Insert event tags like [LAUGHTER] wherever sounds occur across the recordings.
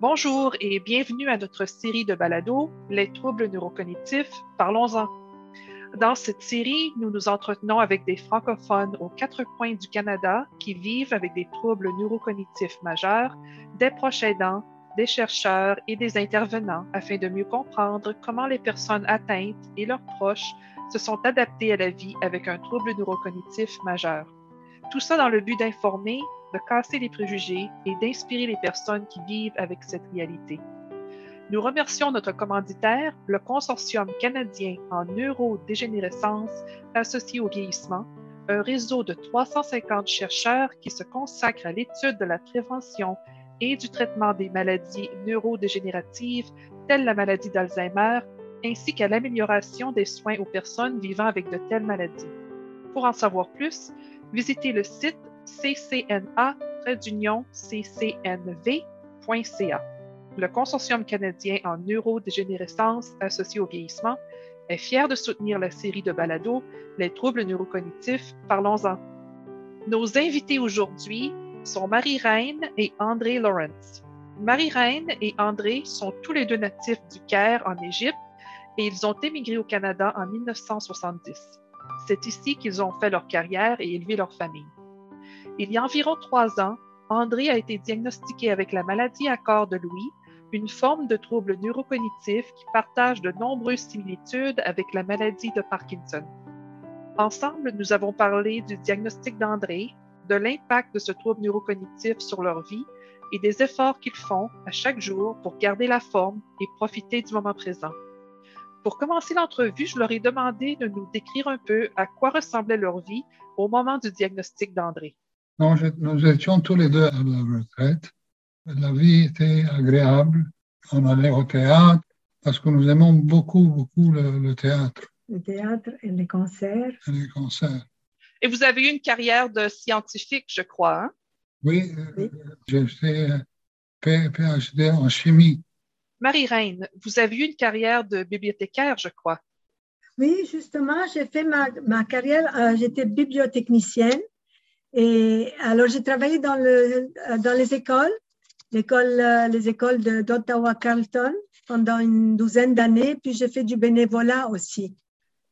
Bonjour et bienvenue à notre série de balados Les troubles neurocognitifs, parlons-en. Dans cette série, nous nous entretenons avec des francophones aux quatre coins du Canada qui vivent avec des troubles neurocognitifs majeurs, des proches aidants, des chercheurs et des intervenants afin de mieux comprendre comment les personnes atteintes et leurs proches se sont adaptés à la vie avec un trouble neurocognitif majeur. Tout ça dans le but d'informer, de casser les préjugés et d'inspirer les personnes qui vivent avec cette réalité. Nous remercions notre commanditaire, le Consortium canadien en neurodégénérescence associé au vieillissement, un réseau de 350 chercheurs qui se consacrent à l'étude de la prévention et du traitement des maladies neurodégénératives telles la maladie d'Alzheimer, ainsi qu'à l'amélioration des soins aux personnes vivant avec de telles maladies. Pour en savoir plus, visitez le site ccna-ccnv.ca. Le Consortium canadien en neurodégénérescence associé au vieillissement est fier de soutenir la série de balados Les troubles neurocognitifs, parlons-en. Nos invités aujourd'hui sont Marie-Reine et André Lawrence. Marie-Reine et André sont tous les deux natifs du Caire en Égypte et ils ont émigré au Canada en 1970. C'est ici qu'ils ont fait leur carrière et élevé leur famille. Il y a environ trois ans, André a été diagnostiqué avec la maladie à corps de Louis, une forme de trouble neurocognitif qui partage de nombreuses similitudes avec la maladie de Parkinson. Ensemble, nous avons parlé du diagnostic d'André, de l'impact de ce trouble neurocognitif sur leur vie et des efforts qu'ils font à chaque jour pour garder la forme et profiter du moment présent. Pour commencer l'entrevue, je leur ai demandé de nous décrire un peu à quoi ressemblait leur vie au moment du diagnostic d'André. Non, nous étions tous les deux à la retraite. La vie était agréable. On allait au théâtre parce que nous aimons beaucoup, beaucoup le, théâtre. Le théâtre et les concerts. Et les concerts. Et vous avez eu une carrière de scientifique, je crois. Hein? Oui, oui. j'ai fait PhD en chimie. Marie-Reine, vous avez eu une carrière de bibliothécaire, je crois. Oui, justement, j'ai fait ma, ma carrière, euh, j'étais bibliotechnicienne et alors, j'ai travaillé dans, le, dans les écoles, euh, les écoles d'Ottawa-Carleton pendant une douzaine d'années, puis j'ai fait du bénévolat aussi.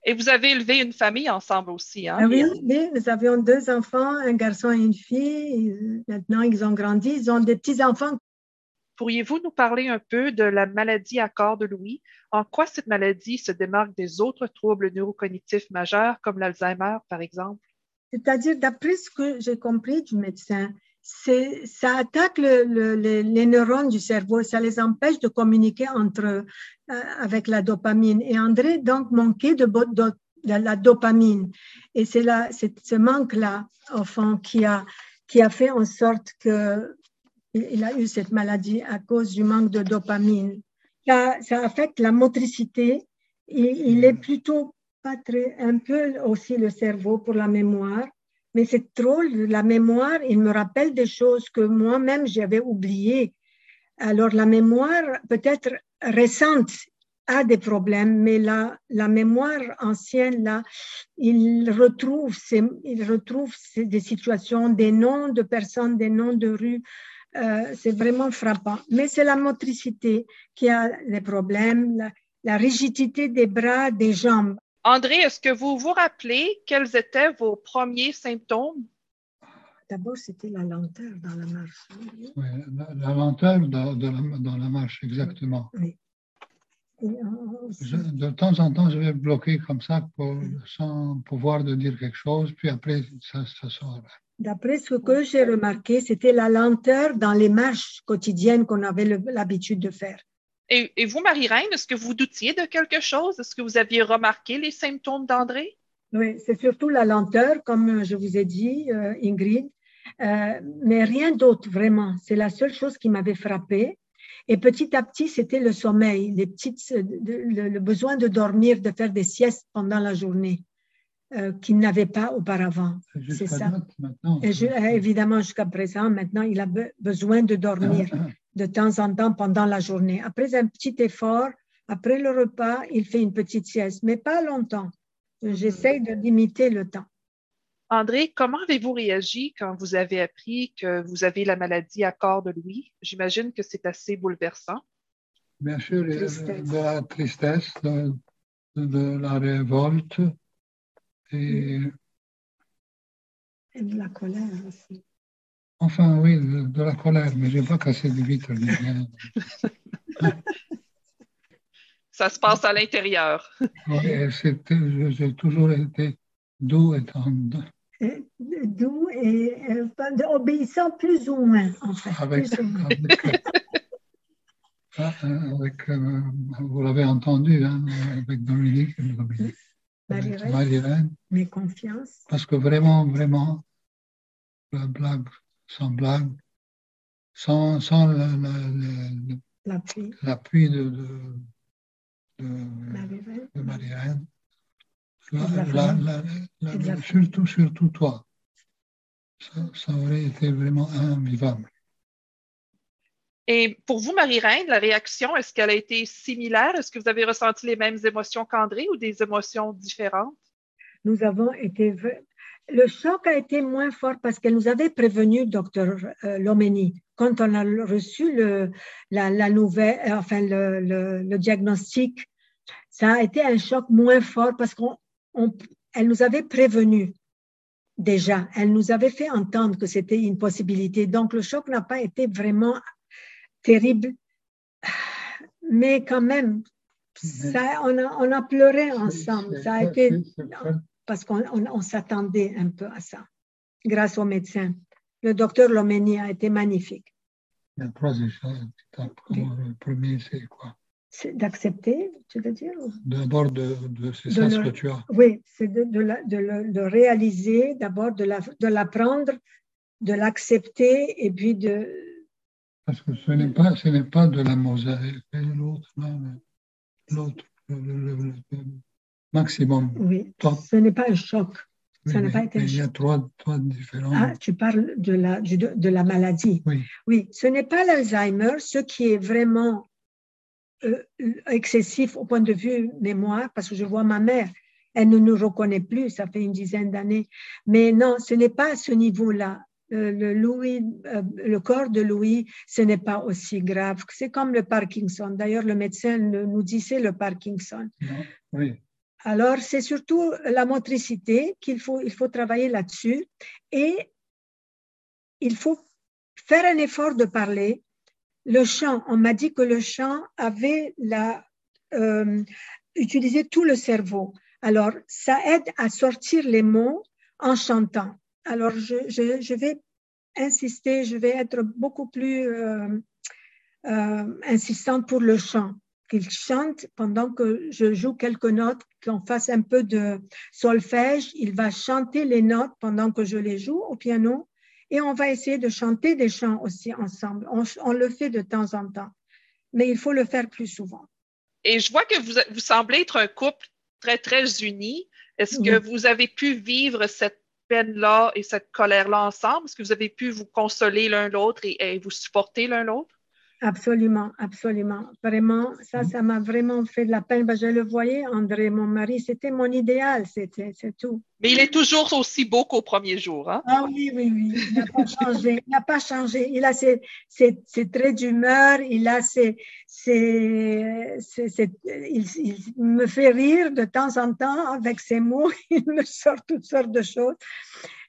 Et vous avez élevé une famille ensemble aussi, hein? Ah oui, oui, nous avions deux enfants, un garçon et une fille. Maintenant, ils ont grandi, ils ont des petits-enfants. Pourriez-vous nous parler un peu de la maladie à corps de Louis? En quoi cette maladie se démarque des autres troubles neurocognitifs majeurs, comme l'Alzheimer, par exemple? C'est-à-dire, d'après ce que j'ai compris du médecin, ça attaque les neurones du cerveau, ça les empêche de communiquer entre euh, avec la dopamine. Et André donc manquait de, la dopamine. Et c'est ce manque-là, au fond, qui a, qui a fait en sorte qu'il a eu cette maladie à cause du manque de dopamine. Ça, ça affecte la motricité. Il est plutôt un peu aussi le cerveau pour la mémoire, mais c'est trop la mémoire, il me rappelle des choses que moi-même j'avais oubliées. Alors la mémoire peut-être récente a des problèmes, mais la, la mémoire ancienne, là, il retrouve, il retrouve des situations, des noms de personnes, des noms de rues. Euh, c'est vraiment frappant. Mais c'est la motricité qui a des problèmes, la rigidité des bras, des jambes. André, est-ce que vous vous rappelez quels étaient vos premiers symptômes? D'abord, c'était la lenteur dans la marche. Oui, la, lenteur dans, la, marche, exactement. Oui. de temps en temps, je vais bloquer comme ça sans pouvoir de dire quelque chose, puis après, ça, ça sort. D'après ce que j'ai remarqué, c'était la lenteur dans les marches quotidiennes qu'on avait l'habitude de faire. Et, vous, Marie-Reine, est-ce que vous doutiez de quelque chose? Est-ce que vous aviez remarqué les symptômes d'André? Oui, c'est surtout la lenteur, comme je vous ai dit, euh, Ingrid, euh, mais rien d'autre vraiment. C'est la seule chose qui m'avait frappée. Et petit à petit, c'était le sommeil, les petites, le, besoin de dormir, de faire des siestes pendant la journée. Euh, qu'il n'avait pas auparavant. C'est ça. Et évidemment, jusqu'à présent, maintenant, il a besoin de dormir. [LAUGHS] de temps en temps pendant la journée. Après un petit effort, après le repas, il fait une petite sieste, mais pas longtemps. J'essaye de limiter le temps. André, comment avez-vous réagi quand vous avez appris que vous avez la maladie à corps de Louis? J'imagine que c'est assez bouleversant. Bien sûr, il y a de la tristesse, de, de la révolte et, Et de la colère aussi. Enfin oui, de, de la colère, mais je n'ai pas cassé de vitre. ni rien. Ça se passe à l'intérieur. Oui, j'ai toujours été doux et tendre Et Doux et euh, obéissant plus ou moins, en fait. avec, plus ou moins. avec, euh, [LAUGHS] avec, euh, vous l'avez entendu, hein, avec Dominique, Dominique, Marie-Reine, mes confiances. parce que vraiment, vraiment, la blague, sans blague, sans, sans la- la- la- l'appui, de, de, de, Marie-Reine. de surtout, surtout toi, ça, ça aurait été vraiment invivable. Et pour vous, Marie-Reine, la réaction, est-ce qu'elle a été similaire? Est-ce que vous avez ressenti les mêmes émotions qu'André ou des émotions différentes? Nous avons été. Le choc a été moins fort parce qu'elle nous avait prévenu, docteur euh, Lomeni, quand on a reçu le, la, la nouvelle, euh, enfin le, le, le diagnostic. Ça a été un choc moins fort parce qu'on, on- elle nous avait prévenu déjà. Elle nous avait fait entendre que c'était une possibilité. Donc le choc n'a pas été vraiment terrible, mais quand même, ça, on, a, on a pleuré ensemble. Ça a été parce qu'on on- on s'attendait un peu à ça, grâce au médecin. Le docteur Lomeni a été magnifique. Il y a trois échanges. Le premier, c'est quoi? C'est d'accepter, tu veux dire D'abord, de, de, c'est ça ce que tu as. Oui, c'est de, de, la- de le, de réaliser, d'abord de la- de l'apprendre, de l'accepter et puis de. Parce que ce n'est pas, ce n'est pas de la mosaïque. L'autre, l'autre, maximum. Oui, Top. ce n'est pas un choc. Oui, Ça n'a pas été Il y a trois, trois différents. Ah, tu parles de la, du- de la maladie. Oui. Oui, ce n'est pas l'Alzheimer, ce qui est vraiment euh, excessif au point de vue mémoire, parce que je vois ma mère, elle ne nous reconnaît plus, ça fait une dizaine d'années. Mais non, ce n'est pas à ce niveau-là. Euh, le, Louis, euh, le corps de Louis, ce n'est pas aussi grave. C'est comme le Parkinson. D'ailleurs, le médecin nous dit c'est le Parkinson. Oui. Alors, c'est surtout la motricité qu'il faut, il faut travailler là-dessus et il faut faire un effort de parler. Le chant, on m'a dit que le chant avait la, euh, utilisé tout le cerveau. Alors, ça aide à sortir les mots en chantant. Alors, je, je, vais insister, je vais être beaucoup plus euh, euh, insistante pour le chant qu'il chante pendant que je joue quelques notes, qu'on fasse un peu de solfège. Il va chanter les notes pendant que je les joue au piano et on va essayer de chanter des chants aussi ensemble. On, on le fait de temps en temps, mais il faut le faire plus souvent. Et je vois que vous, vous semblez être un couple très, très uni. Est-ce que vous avez pu vivre cette peine-là et cette colère-là ensemble? Est-ce que vous avez pu vous consoler l'un l'autre et, et vous supporter l'un l'autre? Absolument, absolument. Vraiment, ça, ça m'a vraiment fait de la peine. Ben, je le voyais, André, mon mari, c'était mon idéal, c'était, c'est tout. Mais il est toujours aussi beau qu'au premier jour, hein? Ah oui, oui, oui, il n'a pas [LAUGHS] changé, il n'a pas changé. Il a ses, ses, ses traits d'humeur, il a ses, ses, il, il, me fait rire de temps en temps avec ses mots, [LAUGHS] il me sort toutes sortes de choses.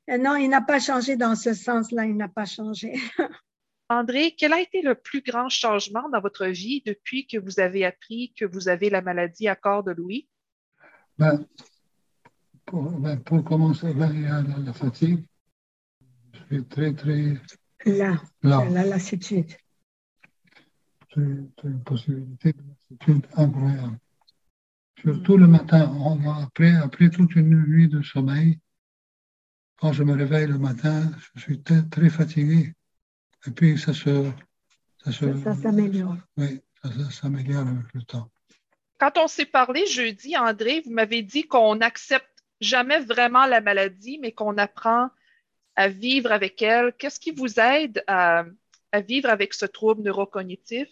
Non, il n'a pas changé dans ce sens-là, il n'a pas changé. [LAUGHS] André, quel a été le plus grand changement dans votre vie depuis que vous avez appris que vous avez la maladie à corps de Louis? Ben, pour, ben, pour, commencer, ben, il y a la, la, fatigue. Je suis très, très. Là, là. la lassitude. C'est une possibilité de lassitude incroyable. Surtout le matin, on va, après, après toute une nuit de sommeil, quand je me réveille le matin, je suis très, très fatigué. Et puis, ça se. Ça, se, ça s'améliore. Oui, ça, ça s'améliore avec le temps. Quand on s'est parlé jeudi, André, vous m'avez dit qu'on n'accepte jamais vraiment la maladie, mais qu'on apprend à vivre avec elle. Qu'est-ce qui vous aide à, à vivre avec ce trouble neurocognitif?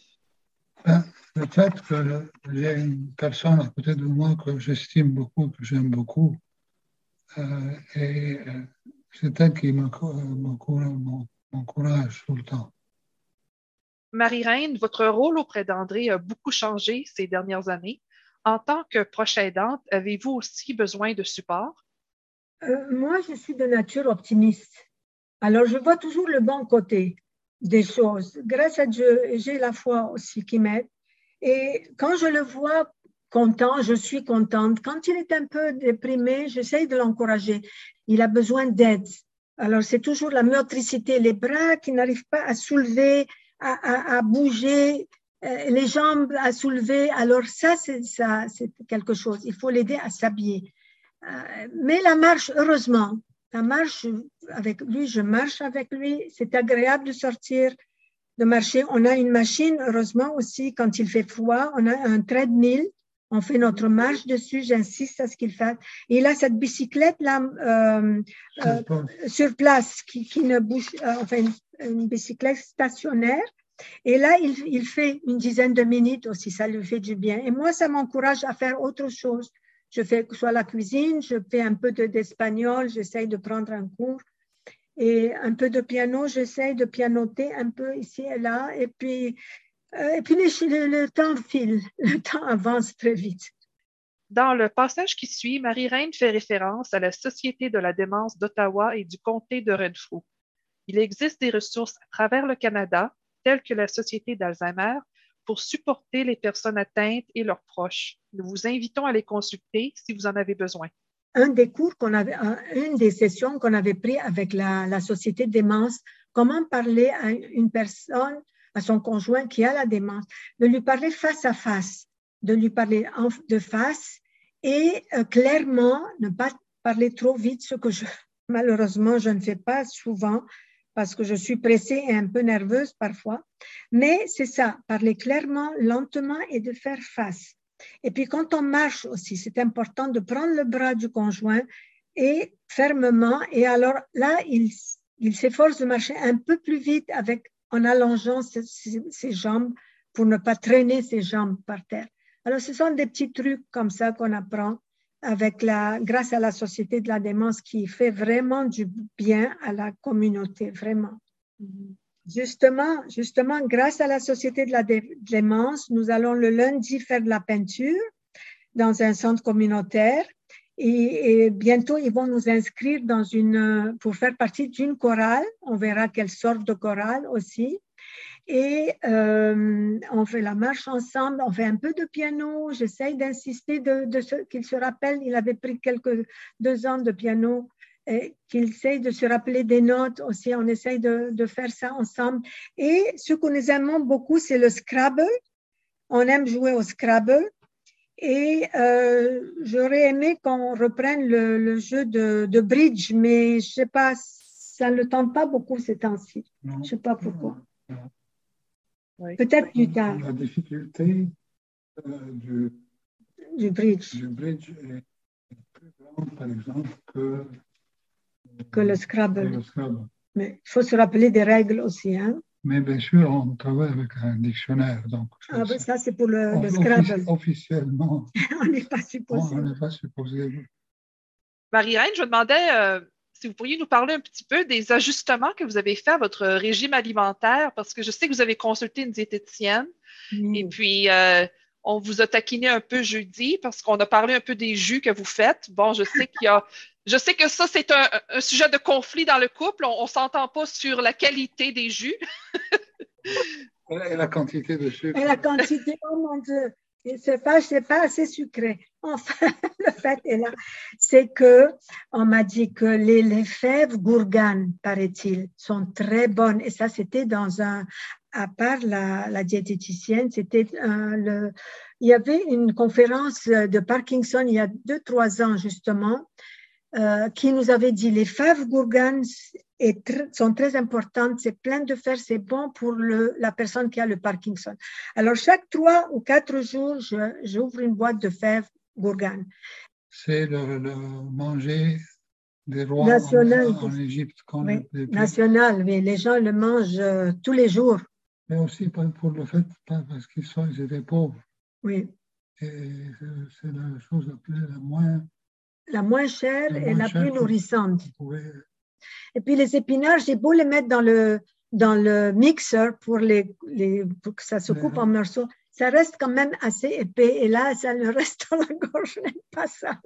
Ben, le fait que j'ai une personne à côté de moi que j'estime beaucoup, que j'aime beaucoup, euh, et euh, c'est elle qui m'encourage tout le temps. Marie-Reine, votre rôle auprès d'André a beaucoup changé ces dernières années. En tant que proche aidante, avez-vous aussi besoin de support? Euh, moi, je suis de nature optimiste. Alors, je vois toujours le bon côté des choses. Grâce à Dieu, j'ai la foi aussi qui m'aide. Et quand je le vois content, je suis contente. Quand il est un peu déprimé, j'essaye de l'encourager. Il a besoin d'aide. Alors, c'est toujours la motricité, les bras qui n'arrivent pas à soulever, à, bouger, euh, les jambes à soulever. Alors, ça, c'est quelque chose. Il faut l'aider à s'habiller. Euh, mais la marche, heureusement, la marche avec lui, je marche avec lui. C'est agréable de sortir, de marcher. On a une machine, heureusement aussi, quand il fait froid, on a un treadmill. On fait notre marche dessus, j'insiste à ce qu'il fasse. Et il a cette bicyclette-là euh, euh, sur place qui, qui ne bouge, enfin une, bicyclette stationnaire. Et là, il, il, fait une dizaine de minutes aussi, ça lui fait du bien. Et moi, ça m'encourage à faire autre chose. Je fais soit la cuisine, je fais un peu d'espagnol, j'essaye de prendre un cours. Et un peu de piano, j'essaye de pianoter un peu ici et là. Et puis, euh, et puis le, le, temps file, [LAUGHS] le temps avance très vite. Dans le passage qui suit, Marie-Reine fait référence à la Société de la démence d'Ottawa et du comté de Renfrew. Il existe des ressources à travers le Canada, telles que la Société d'Alzheimer, pour supporter les personnes atteintes et leurs proches. Nous vous invitons à les consulter si vous en avez besoin. Un des cours qu'on avait, une des sessions qu'on avait pris avec la, la société démence, comment parler à une personne, à son conjoint qui a la démence, de lui parler face à face, de lui parler de face et euh, clairement ne pas parler trop vite, ce que [LAUGHS] malheureusement je ne fais pas souvent parce que je suis pressée et un peu nerveuse parfois. Mais c'est ça, parler clairement, lentement et de faire face. Et puis quand on marche aussi, c'est important de prendre le bras du conjoint et fermement. Et alors là, il s'efforce de marcher un peu plus vite avec, en allongeant ses, jambes pour ne pas traîner ses jambes par terre. Alors ce sont des petits trucs comme ça qu'on apprend avec la, grâce à la Société de la démence qui fait vraiment du bien à la communauté, vraiment. Justement, justement, grâce à la Société de la démence, nous allons le lundi faire de la peinture dans un centre communautaire et, bientôt ils vont nous inscrire pour faire partie d'une chorale. On verra quelle sorte de chorale aussi et euh, on fait la marche ensemble, on fait un peu de piano. J'essaye d'insister de, qu'il se rappelle. Il avait pris quelques deux ans de piano qu'il essaye de se rappeler des notes aussi. On essaye de, de faire ça ensemble. Et ce que nous aimons beaucoup, c'est le Scrabble. On aime jouer au Scrabble. Et euh, j'aurais aimé qu'on reprenne le, le jeu de, de, bridge, mais je sais pas, ça ne le tente pas beaucoup ces temps-ci. Je sais pas pourquoi. Peut-être plus tard. La difficulté euh, du, du, bridge. du bridge est plus grande, par exemple, que, que, le, Scrabble. le Scrabble. Mais il faut se rappeler des règles aussi. Hein? Mais bien sûr, on travaille avec un dictionnaire. Donc ah, ben ça, c'est pour le, le Scrabble. Officiellement, [LAUGHS] on n'est pas supposé. On n'est pas supposé. Marie-Reine, je demandais euh, si vous pourriez nous parler un petit peu des ajustements que vous avez fait à votre régime alimentaire, parce que je sais que vous avez consulté une diététicienne et puis euh, on vous a taquiné un peu jeudi parce qu'on a parlé un peu des jus que vous faites. Bon, je sais qu'il y a, je sais que ça c'est un, sujet de conflit dans le couple. On, ne s'entend pas sur la qualité des jus. [LAUGHS] et la quantité de sucre. Et la quantité, oh mon Dieu c'est pas, c'est pas assez sucré. Enfin, [LAUGHS] le fait est là, c'est que on m'a dit que les, les fèves gourganes, paraît-il, sont très bonnes. Et ça, c'était dans un, à part la, la diététicienne, c'était le, il y avait une conférence de Parkinson il y a deux, trois ans, justement, euh, qui nous avait dit les fèves gourganes sont très importantes, c'est plein de fer, c'est bon pour le, la personne qui a le Parkinson. Alors, chaque trois ou quatre jours, j'ouvre une boîte de fèves gourganes. C'est le, manger des rois national, en, Égypte. Oui, national, mais les gens le mangent euh, tous les jours. Mais aussi pour le fait, parce qu'ils sont, ils étaient pauvres. Oui. Et c'est la chose la, plus, la moins la moins chère La et la chère plus nourrissante. Pouvez- Et puis les épinards, j'ai beau les mettre dans le, dans le mixeur pour, les, les, pour que ça se Ouais. coupe en morceaux, ça reste quand même assez épais. Et là, ça le [LAUGHS] reste dans la gorge, je n'aime pas ça.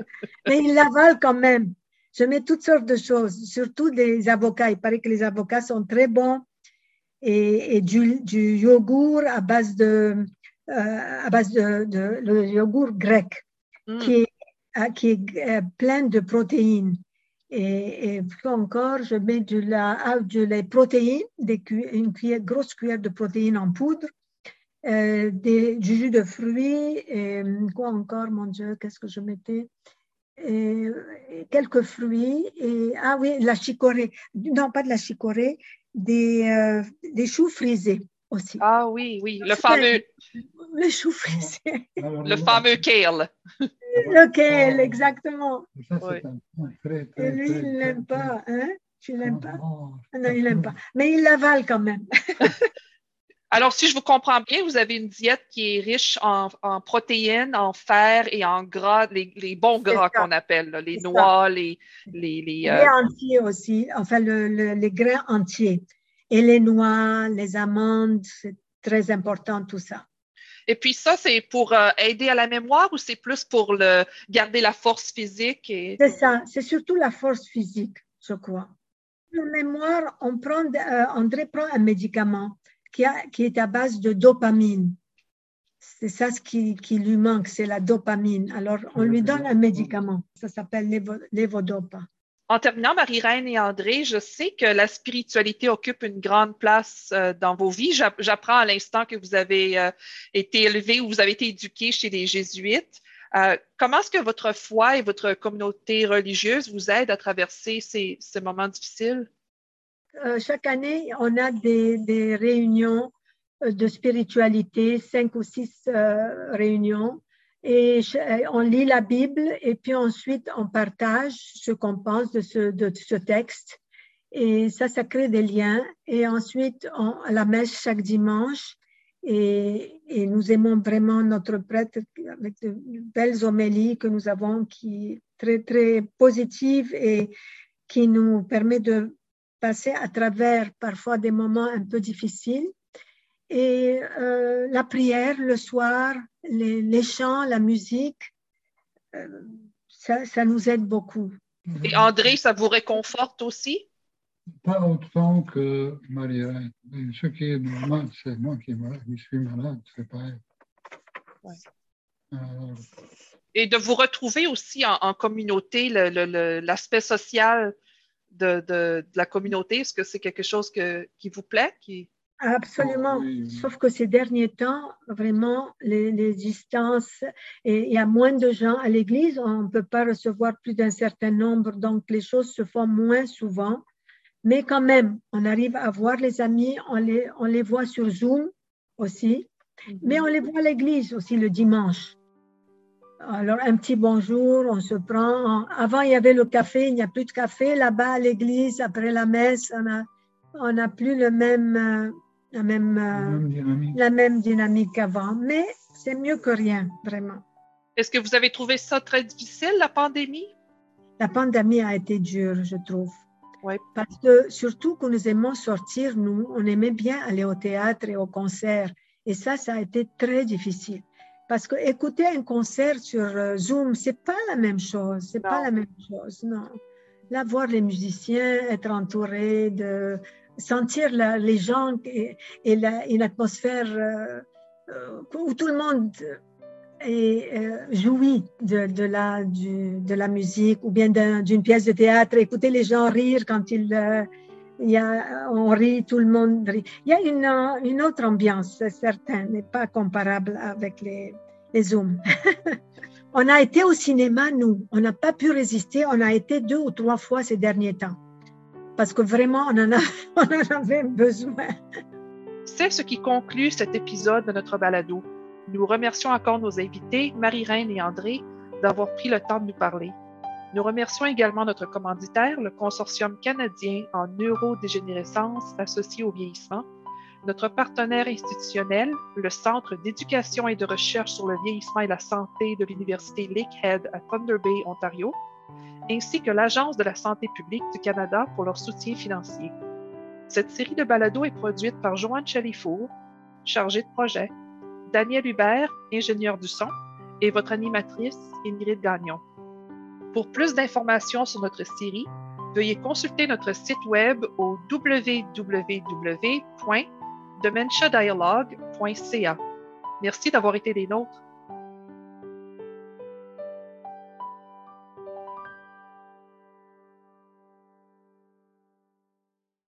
Mais ils l'avalent quand même. Je mets toutes sortes de choses, surtout des avocats. Il paraît que les avocats sont très bons. Et, et du, du yogourt à base de, euh, à base de, de- le yogourt grec Mm. qui est, qui est euh, plein de protéines. Et, et puis encore, je mets de la, ah, de les protéines, des, cu- une cuillère, grosse cuillère de protéines en poudre, euh, des, du jus de fruits, et quoi encore, mon Dieu, qu'est-ce que je mettais? Et, et quelques fruits, et ah oui, la chicorée, non pas de la chicorée, des, euh, des choux frisés aussi. Ah oui, oui, le fameux, Les choux frisés, Alors, le fameux kale. [LAUGHS] lequel exactement. Ça, c'est Oui. un point très, Et lui, très, il ne l'aime pas, hein? Tu très- l'aimes pas? Non, Ah Non, il n'aime pas. Mais il l'avale quand même. [LAUGHS] Alors, si je vous comprends bien, vous avez une diète qui est riche en, en protéines, en fer et en gras, les, les bons gras qu'on appelle, là, les ça. noix, les, les, les, Les euh, grains entiers aussi, enfin le- le- les grains entiers. Et les noix, les amandes, c'est très important tout ça. Et puis ça, c'est pour euh, aider à la mémoire ou c'est plus pour le, garder la force physique? Et... C'est ça, c'est surtout la force physique, je crois. La mémoire, on prend, euh, André prend un médicament qui, a- qui est à base de dopamine. C'est ça ce qui, qui lui manque, c'est la dopamine. Alors, on lui donne un médicament. Ça s'appelle l'évo- l'évodopa. En terminant, Marie-Reine et André, je sais que la spiritualité occupe une grande place euh, dans vos vies. J'app- J'apprends à l'instant que vous avez euh, été élevé ou vous avez été éduqué chez les jésuites. Euh, comment est-ce que votre foi et votre communauté religieuse vous aident à traverser ces, moments difficiles? Chaque année, on a des, réunions de spiritualité, cinq ou six réunions. Et euh, on lit la Bible et puis ensuite on partage ce qu'on pense de ce, texte. Et ça, ça crée des liens. Et ensuite, on, à la messe chaque dimanche. Et, et nous aimons vraiment notre prêtre avec de belles homélies que nous avons qui très, très positives et qui nous permet de passer à travers parfois des moments un peu difficiles. Et euh, la prière le soir, les, les chants, la musique, euh, ça, ça nous aide beaucoup. Et André, ça vous réconforte aussi? Pas autant que. Mais Ce qui est normal, c'est moi qui, qui suis malade, c'est pareil. Ouais. Alors, Et de vous retrouver aussi en, en communauté, l'aspect social de, de- de la communauté, est-ce que c'est quelque chose que- qui vous plaît? Qui... Absolument. Oh, oui, oui. Sauf que ces derniers temps, vraiment, les, les distances, et il y a moins de gens à l'église, on ne peut pas recevoir plus d'un certain nombre, donc les choses se font moins souvent. Mais quand même, on arrive à voir les amis, on les, on les voit sur Zoom aussi, mais on les voit à l'église aussi le dimanche. Alors, un petit bonjour, on se prend. Avant, il y avait le café, il n'y a plus de café. Là-bas, à l'église, après la messe, on n'a on n'a plus le même, euh, la, même, la euh, même dynamique. la même dynamique qu'avant. Mais c'est mieux que rien, vraiment. Est-ce que vous avez trouvé ça très difficile, la pandémie? La pandémie a été dure, je trouve. Oui. Parce que surtout que nous aimons sortir, nous, on aimait bien aller au théâtre et au concert. Et ça, ça a été très difficile. Parce que écouter un concert sur euh, Zoom, c'est pas la même chose. C'est pas la même chose, non. Là, voir les musiciens, être entouré de sentir les gens et, et une atmosphère euh, euh, où tout le monde euh, jouit de, la, musique ou bien d'un- d'une pièce de théâtre, écouter les gens rire quand ils, il y a, on rit, tout le monde rit. Il y a une, autre ambiance, c'est certain, n'est pas comparable avec les, les Zooms. [LAUGHS] on a été au cinéma, nous. On n'a pas pu résister. On a été deux ou trois fois ces derniers temps. Parce que vraiment, [LAUGHS] on en, avait besoin. C'est ce qui conclut cet épisode de notre balado. Nous remercions encore nos invités, Marie-Reine et André, d'avoir pris le temps de nous parler. Nous remercions également notre commanditaire, le Consortium canadien en neurodégénérescence associé au vieillissement, notre partenaire institutionnel, le Centre d'éducation et de recherche sur le vieillissement et la santé de l'Université Lakehead à Thunder Bay, Ontario, ainsi que l'Agence de la santé publique du Canada pour leur soutien financier. Cette série de balados est produite par Joanne Chalifour, chargée de projet, Daniel Hubert, ingénieur du son, et votre animatrice, Ingrid Gagnon. Pour plus d'informations sur notre série, veuillez consulter notre site web au www.dementiadialogue.ca. Merci d'avoir été des nôtres.